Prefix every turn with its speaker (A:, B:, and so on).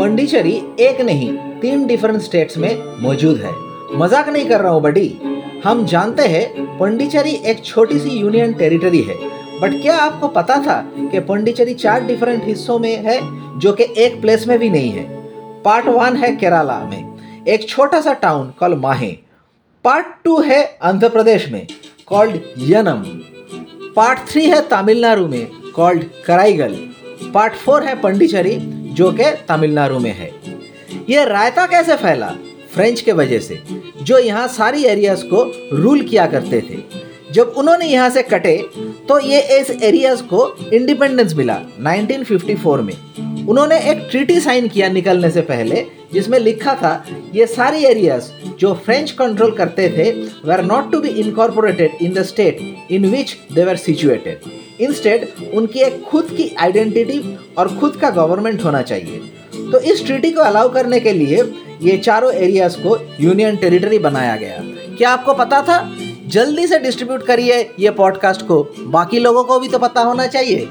A: पौंडीचेरी एक नहीं, तीन डिफरेंट स्टेट्स में मौजूद है। मज़ाक नहीं कर रहा हूँ, बडी। हम जानते हैं, पौंडीचेरी एक छोटी सी यूनियन टेरिटरी है। बट क्या आपको पता था कि पौंडीचेरी चार डिफरेंट हिस्सों में है, जो कि एक प्लेस में भी नहीं है? पार्ट वन है केरला में। एक छोटा सा town call Mahe. Part two है आंध्र प्रदेश में कॉल्ड यनम। पार्ट थ्री है तमिलनाडु में कॉल्ड कराईगल। पार्ट फोर है पंडिचेरी जो कि तमिलनाडु में है। ये रायता कैसे फैला? फ्रेंच के वजह से, जो यहाँ सारी एरियाज़ को रूल किया करते थे। जब उन्होंने यहाँ से कटे तो ये इस एरियाज़ को इंडिपेंडेंस मिला 1954 में। उन्होंने एक ट्रीटी साइन किया निकलने से पहले, जिसमें लिखा था, ये सारी एरियाज़ जो फ्रेंच कंट्रोल करते थे were not to be incorporated in the state in which they were situated instead उनकी एक खुद की आइडेंटिटी और खुद का गवर्नमेंट होना चाहिए। तो इस ट्रीटी को अलाउ करने के लिए ये चारों एरियाज़ को यूनियन टेरिटरी बनाया गया। क्या आपको पता था? जल्दी से डिस्ट्रीब्यूट करिए ये पॉडकास्ट को। बाकी लोगों को भी तो पता होना चाहिए।